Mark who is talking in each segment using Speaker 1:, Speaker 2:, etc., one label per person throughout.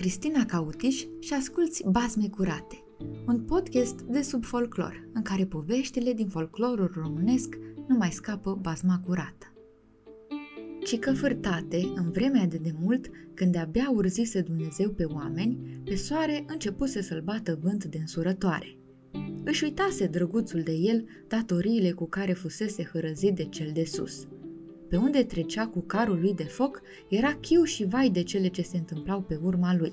Speaker 1: Cristina Cautiș și asculți Basme Curate, un podcast de sub folclor, în care poveștile din folclorul românesc nu mai scapă basma curată. Cică fârtate, în vremea de demult, când de-abia urzise Dumnezeu pe oameni, pe soare începuse să-l bată vânt de însurătoare. Își uitase drăguțul de el datoriile cu care fusese hărăzit de cel de sus – pe unde trecea cu carul lui de foc, era chiu și vai de cele ce se întâmplau pe urma lui.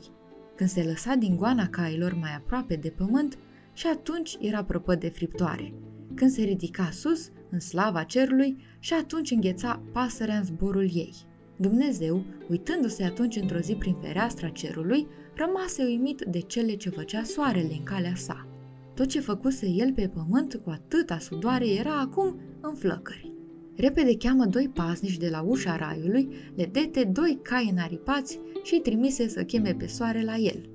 Speaker 1: Când se lăsa din goana cailor mai aproape de pământ, și atunci era prăpăd de friptoare. Când se ridica sus, în slava cerului, și atunci îngheța pasărea în zborul ei. Dumnezeu, uitându-se atunci într-o zi prin fereastra cerului, rămase uimit de cele ce făcea soarele în calea sa. Tot ce făcuse el pe pământ cu atâta sudoare era acum în flăcări. Repede cheamă doi pasnici de la ușa raiului, le dete doi cai înaripați și îi trimise să cheme pe soare la el.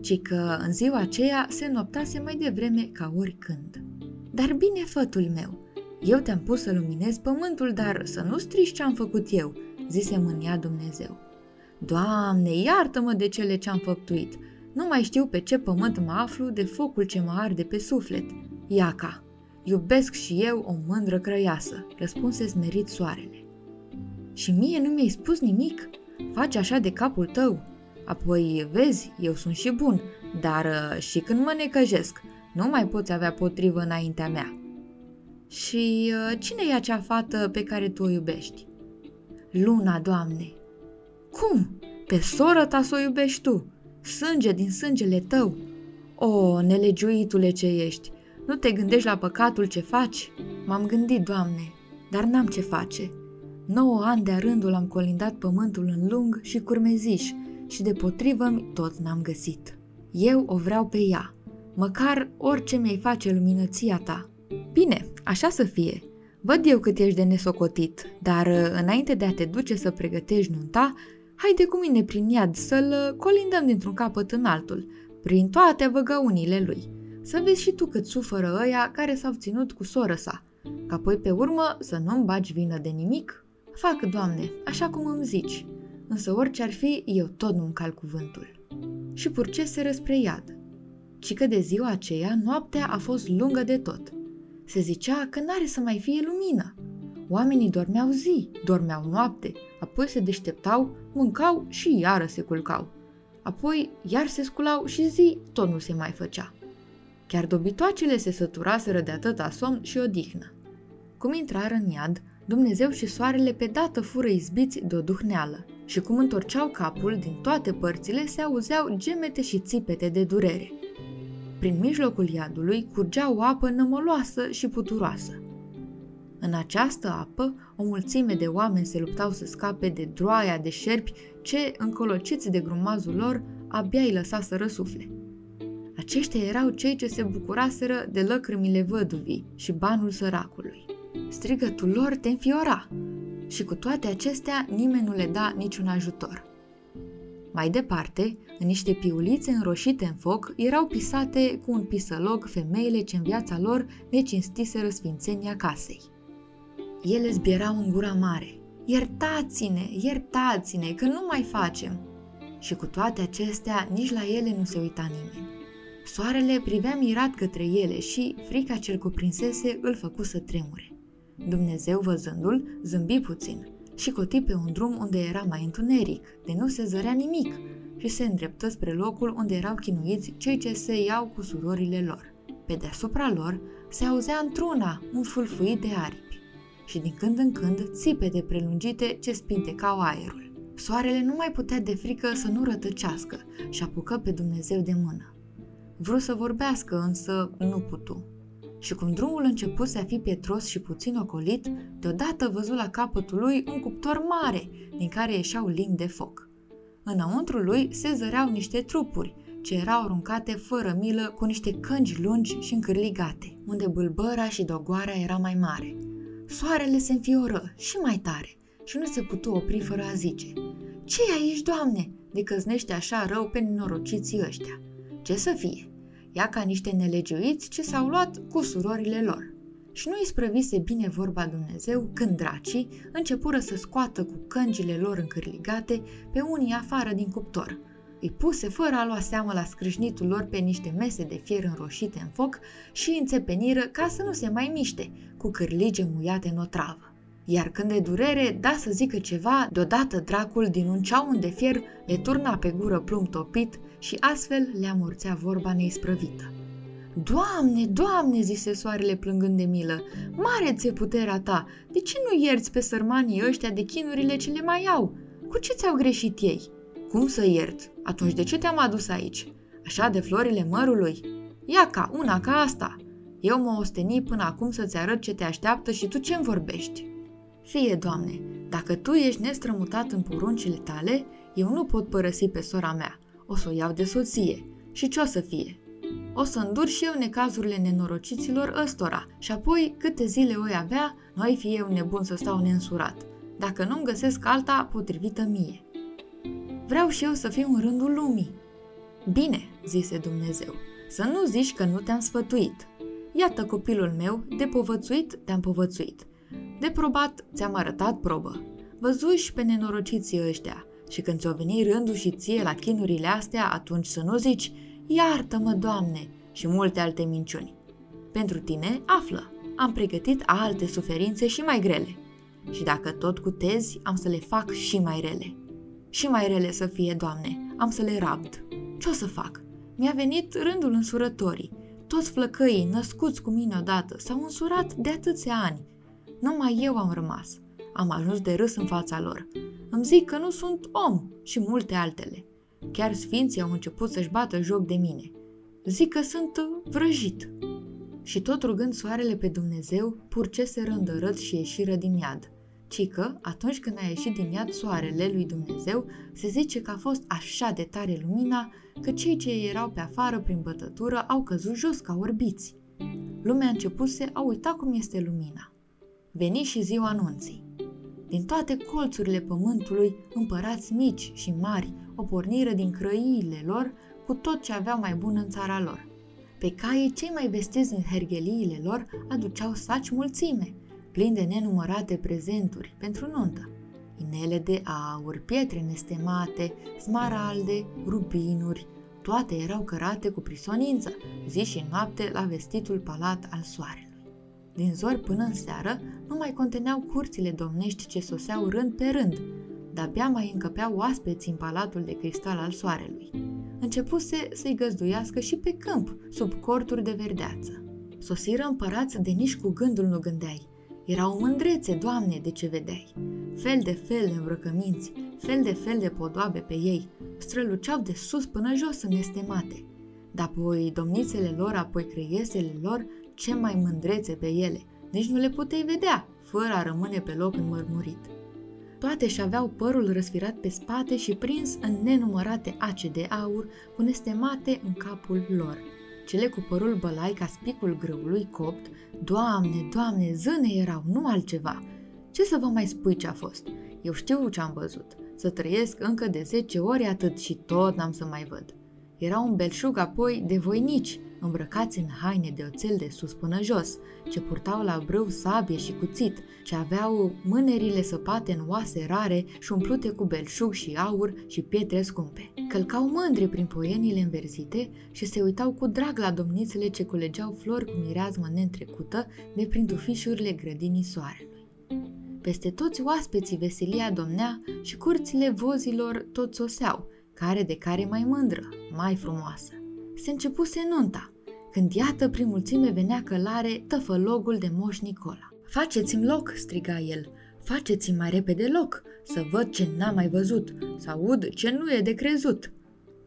Speaker 1: Ci că în ziua aceea se noptase mai devreme ca oricând. Dar bine, fătul meu, eu te-am pus să luminezi pământul, dar să nu strici ce-am făcut eu, zise mânia Dumnezeu. Doamne, iartă-mă de cele ce-am făptuit. Nu mai știu pe ce pământ mă aflu de focul ce mă arde pe suflet. Iaca, Iubesc și eu o mândră crăiasă, răspunse smerit soarele. Și mie nu mi-ai spus nimic? Faci așa de capul tău. Apoi, vezi, eu sunt și bun, dar uh, și când mă necăjesc, nu mai poți avea potrivă înaintea mea. Și uh, cine e acea fată pe care tu o iubești? Luna, Doamne. Cum? Pe soră ta să o iubești tu? Sânge din sângele tău? O, nelegiuitule ce ești, nu te gândești la păcatul ce faci? M-am gândit, Doamne, dar n-am ce face. Nouă ani de rândul am colindat pământul în lung și curmeziș și de potrivă tot n-am găsit. Eu o vreau pe ea, măcar orice mi-ai face luminăția ta. Bine, așa să fie. Văd eu cât ești de nesocotit, dar înainte de a te duce să pregătești nunta, haide cu mine prin iad să-l colindăm dintr-un capăt în altul, prin toate văgăunile lui să vezi și tu cât suferă ăia care s-au ținut cu soră sa, ca apoi pe urmă să nu-mi bagi vină de nimic? Fac, Doamne, așa cum îmi zici, însă orice ar fi, eu tot nu-mi cal cuvântul. Și purcese spre iad. Ci că de ziua aceea noaptea a fost lungă de tot. Se zicea că n-are să mai fie lumină. Oamenii dormeau zi, dormeau noapte, apoi se deșteptau, mâncau și iară se culcau. Apoi iar se sculau și zi tot nu se mai făcea. Chiar dobitoacele se săturaseră de atâta somn și odihnă. Cum intrară în iad, Dumnezeu și soarele pe dată fură izbiți de o duhneală și cum întorceau capul, din toate părțile se auzeau gemete și țipete de durere. Prin mijlocul iadului curgea o apă nămoloasă și puturoasă. În această apă, o mulțime de oameni se luptau să scape de droaia de șerpi ce, încolociți de grumazul lor, abia îi lăsa să răsufle. Aceștia erau cei ce se bucuraseră de lăcrămile văduvii și banul săracului. Strigătul lor te înfiora și cu toate acestea nimeni nu le da niciun ajutor. Mai departe, în niște piulițe înroșite în foc, erau pisate cu un pisălog femeile ce în viața lor necinstiseră sfințenia casei. Ele zbierau în gura mare. Iertați-ne, iertați-ne, că nu mai facem! Și cu toate acestea, nici la ele nu se uita nimeni. Soarele privea mirat către ele și frica ce-l cuprinsese îl făcu să tremure. Dumnezeu, văzându-l, zâmbi puțin și coti pe un drum unde era mai întuneric, de nu se zărea nimic, și se îndreptă spre locul unde erau chinuiți cei ce se iau cu surorile lor. Pe deasupra lor se auzea într-una un fulfuit de aripi și din când în când țipete prelungite ce spintecau aerul. Soarele nu mai putea de frică să nu rătăcească și apucă pe Dumnezeu de mână. Vrut să vorbească, însă nu putu. Și cum drumul începuse a fi pietros și puțin ocolit, deodată văzu la capătul lui un cuptor mare, din care ieșeau limbi de foc. Înăuntru lui se zăreau niște trupuri, ce erau aruncate fără milă cu niște cângi lungi și încârligate, unde bâlbăra și dogoarea era mai mare. Soarele se înfioră și mai tare și nu se putu opri fără a zice Ce aici, Doamne, de căznește așa rău pe nenorociții ăștia?" Ce să fie? Ia ca niște nelegiuiți ce s-au luat cu surorile lor. Și nu îi sprăvise bine vorba Dumnezeu când dracii începură să scoată cu căngile lor încârligate pe unii afară din cuptor. Îi puse fără a lua seamă la scrâșnitul lor pe niște mese de fier înroșite în foc și înțepeniră ca să nu se mai miște, cu cârlige muiate în otravă. Iar când de durere da să zică ceva, deodată dracul din un ceaun de fier le turna pe gură plumb topit și astfel le amorțea vorba neisprăvită. Doamne, Doamne, zise soarele plângând de milă, mare ți puterea ta, de ce nu ierți pe sărmanii ăștia de chinurile ce le mai au? Cu ce ți-au greșit ei? Cum să iert? Atunci de ce te-am adus aici? Așa de florile mărului? Ia ca, una ca asta. Eu mă osteni până acum să-ți arăt ce te așteaptă și tu ce-mi vorbești. Fie, Doamne, dacă Tu ești nestrămutat în poruncile Tale, eu nu pot părăsi pe sora mea. O să o iau de soție. Și ce o să fie? O să îndur și eu necazurile nenorociților ăstora și apoi câte zile oi avea, nu fi eu nebun să stau neînsurat, dacă nu-mi găsesc alta potrivită mie. Vreau și eu să fiu în rândul lumii. Bine, zise Dumnezeu, să nu zici că nu te-am sfătuit. Iată copilul meu, de povățuit te-am povățuit. De probat ți-am arătat probă. Văzuși pe nenorociții ăștia și când ți-o veni rândul și ție la chinurile astea, atunci să nu zici, iartă-mă, Doamne, și multe alte minciuni. Pentru tine, află, am pregătit alte suferințe și mai grele. Și dacă tot cu tezi, am să le fac și mai rele. Și mai rele să fie, Doamne, am să le rabd. Ce o să fac? Mi-a venit rândul însurătorii. Toți flăcăii, născuți cu mine odată, s-au însurat de atâția ani. Numai eu am rămas. Am ajuns de râs în fața lor. Îmi zic că nu sunt om și multe altele. Chiar sfinții au început să-și bată joc de mine. Zic că sunt vrăjit. Și tot rugând soarele pe Dumnezeu, purcese rândărăt și ieșiră din iad ci că, atunci când a ieșit din iad soarele lui Dumnezeu, se zice că a fost așa de tare lumina că cei ce erau pe afară prin bătătură au căzut jos ca orbiți. Lumea începuse a uita cum este lumina. Veni și ziua anunții. Din toate colțurile pământului, împărați mici și mari o porniră din crăiile lor cu tot ce aveau mai bun în țara lor. Pe caii cei mai vestiți în hergheliile lor aduceau saci mulțime – plin de nenumărate prezenturi pentru nuntă. Inele de aur, pietre nestemate, smaralde, rubinuri, toate erau cărate cu prisonință, zi și noapte la vestitul palat al soarelui. Din zori până în seară nu mai conteneau curțile domnești ce soseau rând pe rând, de-abia mai încăpeau oaspeți în palatul de cristal al soarelui. Începuse să-i găzduiască și pe câmp, sub corturi de verdeață. Sosiră împărați de nici cu gândul nu gândeai, era o mândrețe, Doamne, de ce vedeai. Fel de fel de îmbrăcăminți, fel de fel de podoabe pe ei, străluceau de sus până jos în nestemate. Dar apoi domnițele lor, apoi creiesele lor, ce mai mândrețe pe ele, nici nu le puteai vedea, fără a rămâne pe loc înmărmurit. Toate și aveau părul răsfirat pe spate și prins în nenumărate ace de aur, cu nestemate în capul lor – cele cu părul bălai ca spicul grâului copt, Doamne, Doamne, zâne erau, nu altceva. Ce să vă mai spui ce a fost? Eu știu ce am văzut. Să trăiesc încă de 10 ori atât și tot n-am să mai văd. Era un belșug apoi de voinici, îmbrăcați în haine de oțel de sus până jos, ce purtau la brâu sabie și cuțit, ce aveau mânerile săpate în oase rare și umplute cu belșug și aur și pietre scumpe. Călcau mândri prin poienile înverzite și se uitau cu drag la domnițele ce culegeau flori cu mireazmă neîntrecută de prin tufișurile grădinii soarelui. Peste toți oaspeții veselia domnea și curțile vozilor tot soseau, care de care mai mândră, mai frumoasă. Se începuse nunta, când iată prin mulțime venea călare tăfălogul de moș Nicola. Faceți-mi loc, striga el, faceți-mi mai repede loc, să văd ce n-am mai văzut, să aud ce nu e de crezut.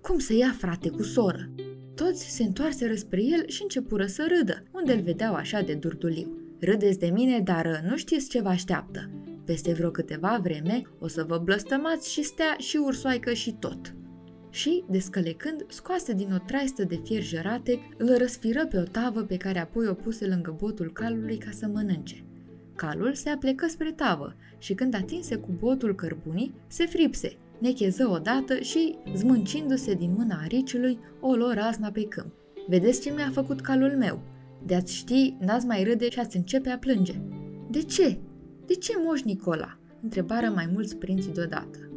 Speaker 1: Cum să ia frate cu soră? Toți se întoarseră spre el și începură să râdă, unde îl vedeau așa de durduliu. Râdeți de mine, dar nu știți ce vă așteaptă. Peste vreo câteva vreme o să vă blăstămați și stea și ursoaică și tot și, descălecând, scoase din o traistă de fier jăratec, îl răsfiră pe o tavă pe care apoi o puse lângă botul calului ca să mănânce. Calul se aplecă spre tavă și când atinse cu botul cărbunii, se fripse, necheză odată și, zmâncindu-se din mâna ariciului, o luă razna pe câmp. Vedeți ce mi-a făcut calul meu? De-ați ști, n-ați mai râde și ați începe a plânge. De ce? De ce, moș Nicola? întrebară mai mulți prinți deodată.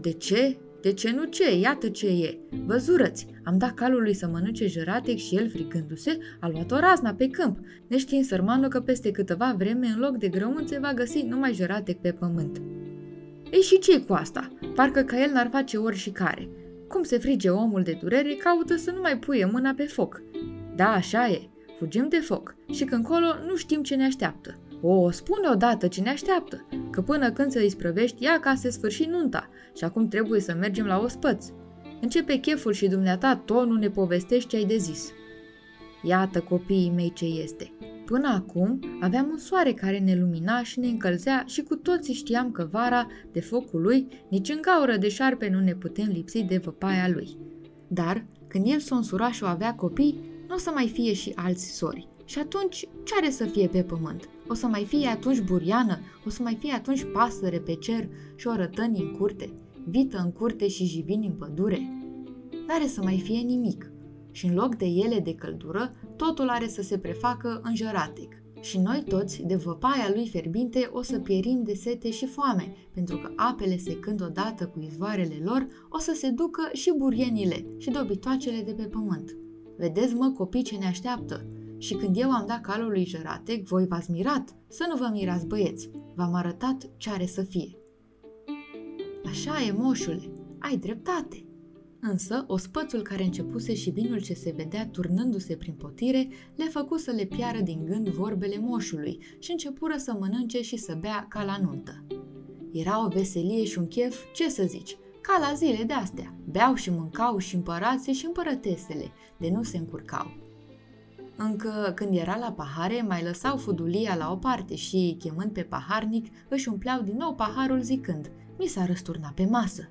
Speaker 1: De ce? De ce nu ce? Iată ce e. Văzurăți, am dat calului să mănânce jăratec și el, fricându-se, a luat o razna pe câmp, neștiind sărmanul că peste câteva vreme, în loc de grăunțe, va găsi numai jăratec pe pământ. Ei și ce cu asta? Parcă ca el n-ar face ori și care. Cum se frige omul de durere, caută să nu mai puie mâna pe foc. Da, așa e. Fugim de foc și când colo nu știm ce ne așteaptă. O, spune odată ce ne așteaptă, că până când se isprăvești, ia ca se sfârși nunta și acum trebuie să mergem la ospăț. Începe cheful și dumneata tonul ne povestești ce ai de zis. Iată copiii mei ce este. Până acum aveam un soare care ne lumina și ne încălzea și cu toții știam că vara, de focul lui, nici în gaură de șarpe nu ne putem lipsi de văpaia lui. Dar, când el s-o și o avea copii, nu o să mai fie și alți sori. Și atunci, ce are să fie pe pământ? O să mai fie atunci buriană? O să mai fie atunci pasăre pe cer și o rătăni în curte? Vită în curte și jivini în pădure? N-are să mai fie nimic. Și în loc de ele de căldură, totul are să se prefacă în jăratec. Și noi toți, de văpaia lui ferbinte, o să pierim de sete și foame, pentru că apele secând odată cu izvoarele lor, o să se ducă și burienile și dobitoacele de pe pământ. Vedeți, mă, copii, ce ne așteaptă. Și când eu am dat calul lui Jăratec, voi v-ați mirat. Să nu vă mirați, băieți. V-am arătat ce are să fie. Așa e, moșule. Ai dreptate. Însă, ospățul care începuse și vinul ce se vedea turnându-se prin potire, le făcu să le piară din gând vorbele moșului și începură să mănânce și să bea ca la nuntă. Era o veselie și un chef, ce să zici, ca la zile de astea. Beau și mâncau și împărații și împărătesele, de nu se încurcau. Încă când era la pahare, mai lăsau fudulia la o parte și, chemând pe paharnic, își umpleau din nou paharul zicând, mi s-a răsturnat pe masă.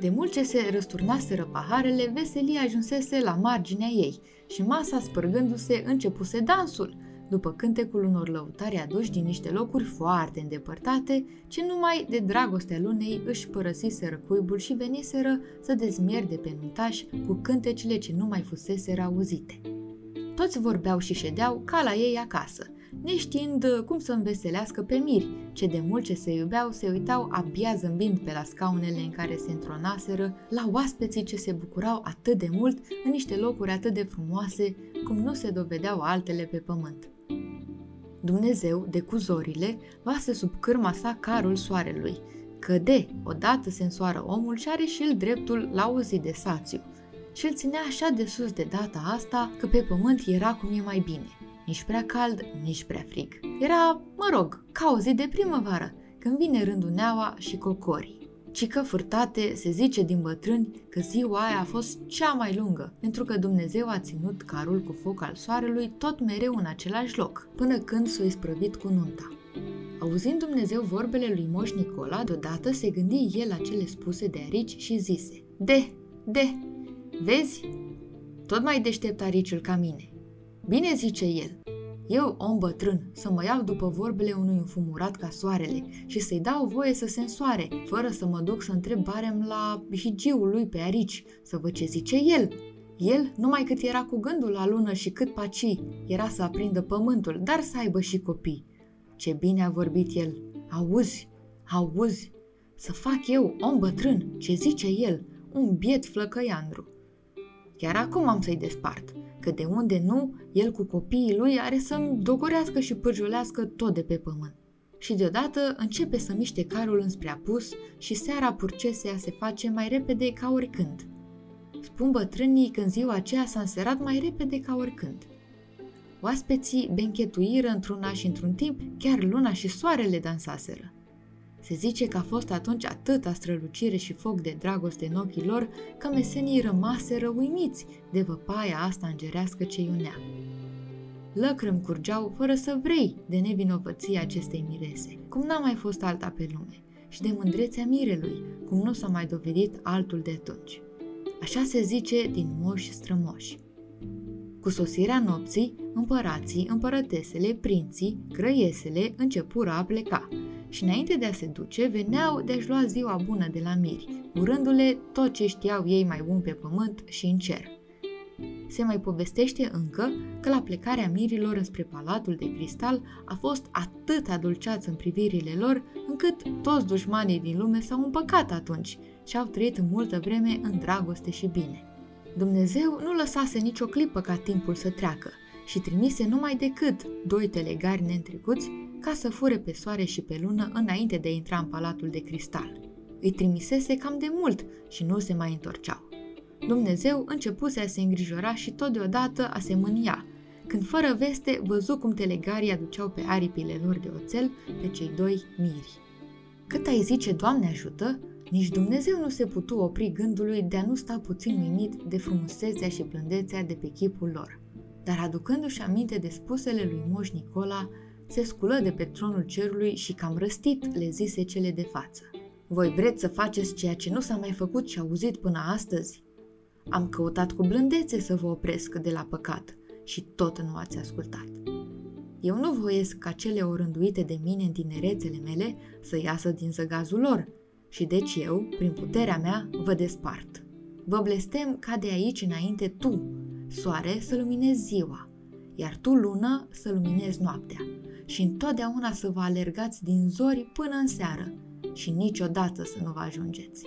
Speaker 1: De mult ce se răsturnaseră paharele, veselia ajunsese la marginea ei și masa spărgându-se începuse dansul, după cântecul unor lăutari aduși din niște locuri foarte îndepărtate, ce numai de dragostea lunei își părăsiseră cuibul și veniseră să dezmierde pe nuntaș cu cântecile ce nu mai fuseseră auzite. Toți vorbeau și ședeau ca la ei acasă, neștiind cum să înveselească pe miri, ce de mult ce se iubeau se uitau abia zâmbind pe la scaunele în care se întronaseră, la oaspeții ce se bucurau atât de mult în niște locuri atât de frumoase, cum nu se dovedeau altele pe pământ. Dumnezeu, de cu zorile, vase sub cârma sa carul soarelui. Căde, odată se însoară omul și are și el dreptul la o zi de sațiu. Și îl ținea așa de sus de data asta că pe pământ era cum e mai bine. Nici prea cald, nici prea frig. Era, mă rog, ca o zi de primăvară, când vine rândul neaua și cocorii ci că furtate se zice din bătrâni că ziua aia a fost cea mai lungă, pentru că Dumnezeu a ținut carul cu foc al soarelui tot mereu în același loc, până când s-o isprăvit cu nunta. Auzind Dumnezeu vorbele lui Moș Nicola, deodată se gândi el la cele spuse de Arici și zise, De, de, vezi? Tot mai deștept Ariciul ca mine. Bine zice el, eu, om bătrân, să mă iau după vorbele unui înfumurat ca soarele și să-i dau voie să se însoare, fără să mă duc să întreb barem la higiul lui pe arici, să văd ce zice el. El, numai cât era cu gândul la lună și cât paci, era să aprindă pământul, dar să aibă și copii. Ce bine a vorbit el! Auzi, auzi! Să fac eu, om bătrân, ce zice el, un biet flăcăiandru. Chiar acum am să-i despart că de unde nu, el cu copiii lui are să-mi dogorească și pârjolească tot de pe pământ. Și deodată începe să miște carul înspre apus și seara purcesea se face mai repede ca oricând. Spun bătrânii că în ziua aceea s-a înserat mai repede ca oricând. Oaspeții benchetuiră într-una și într-un timp, chiar luna și soarele dansaseră. Se zice că a fost atunci atâta strălucire și foc de dragoste în ochii lor, că mesenii rămaseră uimiți de văpaia asta îngerească ce iunea. Lăcrăm curgeau fără să vrei de nevinovăția acestei mirese, cum n-a mai fost alta pe lume, și de mândrețea mirelui, cum nu s-a mai dovedit altul de atunci. Așa se zice din moși strămoși. Cu sosirea nopții, împărații, împărătesele, prinții, crăiesele începură a pleca și înainte de a se duce, veneau de-și lua ziua bună de la miri, urându-le tot ce știau ei mai bun pe pământ și în cer. Se mai povestește încă că la plecarea mirilor spre Palatul de Cristal a fost atât adulceați în privirile lor, încât toți dușmanii din lume s-au împăcat atunci și au trăit multă vreme în dragoste și bine. Dumnezeu nu lăsase nicio clipă ca timpul să treacă și trimise numai decât doi telegari neîntrecuți ca să fure pe soare și pe lună înainte de a intra în Palatul de Cristal. Îi trimisese cam de mult și nu se mai întorceau. Dumnezeu începuse a se îngrijora și tot deodată a se mânia, când fără veste văzu cum telegarii aduceau pe aripile lor de oțel pe cei doi miri. Cât ai zice, Doamne ajută, nici Dumnezeu nu se putu opri gândului de a nu sta puțin uimit de frumusețea și blândețea de pe chipul lor. Dar aducându-și aminte de spusele lui Moș Nicola, se sculă de pe tronul cerului și cam răstit le zise cele de față. Voi vreți să faceți ceea ce nu s-a mai făcut și auzit până astăzi? Am căutat cu blândețe să vă opresc de la păcat și tot nu ați ascultat. Eu nu voiesc ca cele orânduite de mine în tinerețele mele să iasă din zăgazul lor și deci eu, prin puterea mea, vă despart. Vă blestem ca de aici înainte tu, soare, să luminezi ziua, iar tu, lună, să luminezi noaptea și întotdeauna să vă alergați din zori până în seară și niciodată să nu vă ajungeți.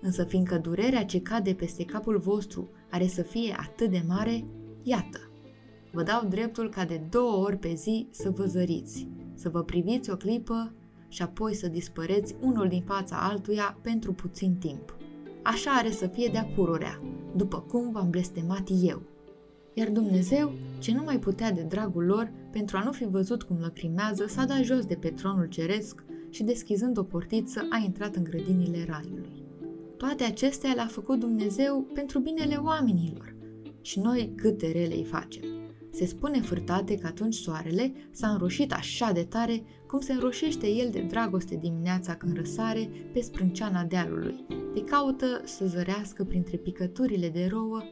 Speaker 1: Însă fiindcă durerea ce cade peste capul vostru are să fie atât de mare, iată, vă dau dreptul ca de două ori pe zi să vă zăriți, să vă priviți o clipă și apoi să dispăreți unul din fața altuia pentru puțin timp. Așa are să fie de-a pururea, după cum v-am blestemat eu. Iar Dumnezeu, ce nu mai putea de dragul lor, pentru a nu fi văzut cum lăcrimează, s-a dat jos de pe tronul ceresc și deschizând o portiță a intrat în grădinile raiului. Toate acestea le-a făcut Dumnezeu pentru binele oamenilor. Și noi cât de rele îi facem. Se spune fârtate că atunci soarele s-a înroșit așa de tare cum se înroșește el de dragoste dimineața când răsare pe sprânceana dealului, de caută să zărească printre picăturile de rouă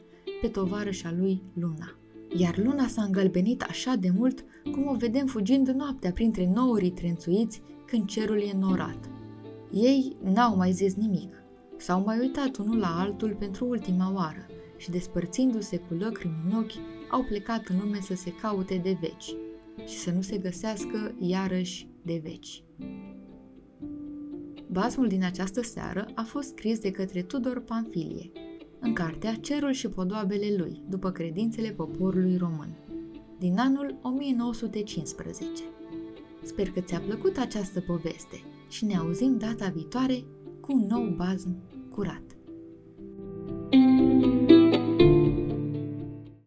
Speaker 1: pe tovarășa lui Luna. Iar luna s-a îngălbenit așa de mult cum o vedem fugind noaptea printre nourii trențuiți când cerul e norat. Ei n-au mai zis nimic, S-au mai uitat unul la altul pentru ultima oară și, despărțindu-se cu lăcrimi în ochi, au plecat în lume să se caute de veci și să nu se găsească iarăși de veci. Basmul din această seară a fost scris de către Tudor Panfilie, în cartea Cerul și podoabele lui, după credințele poporului român, din anul 1915. Sper că ți-a plăcut această poveste și ne auzim data viitoare cu un nou bazm curat.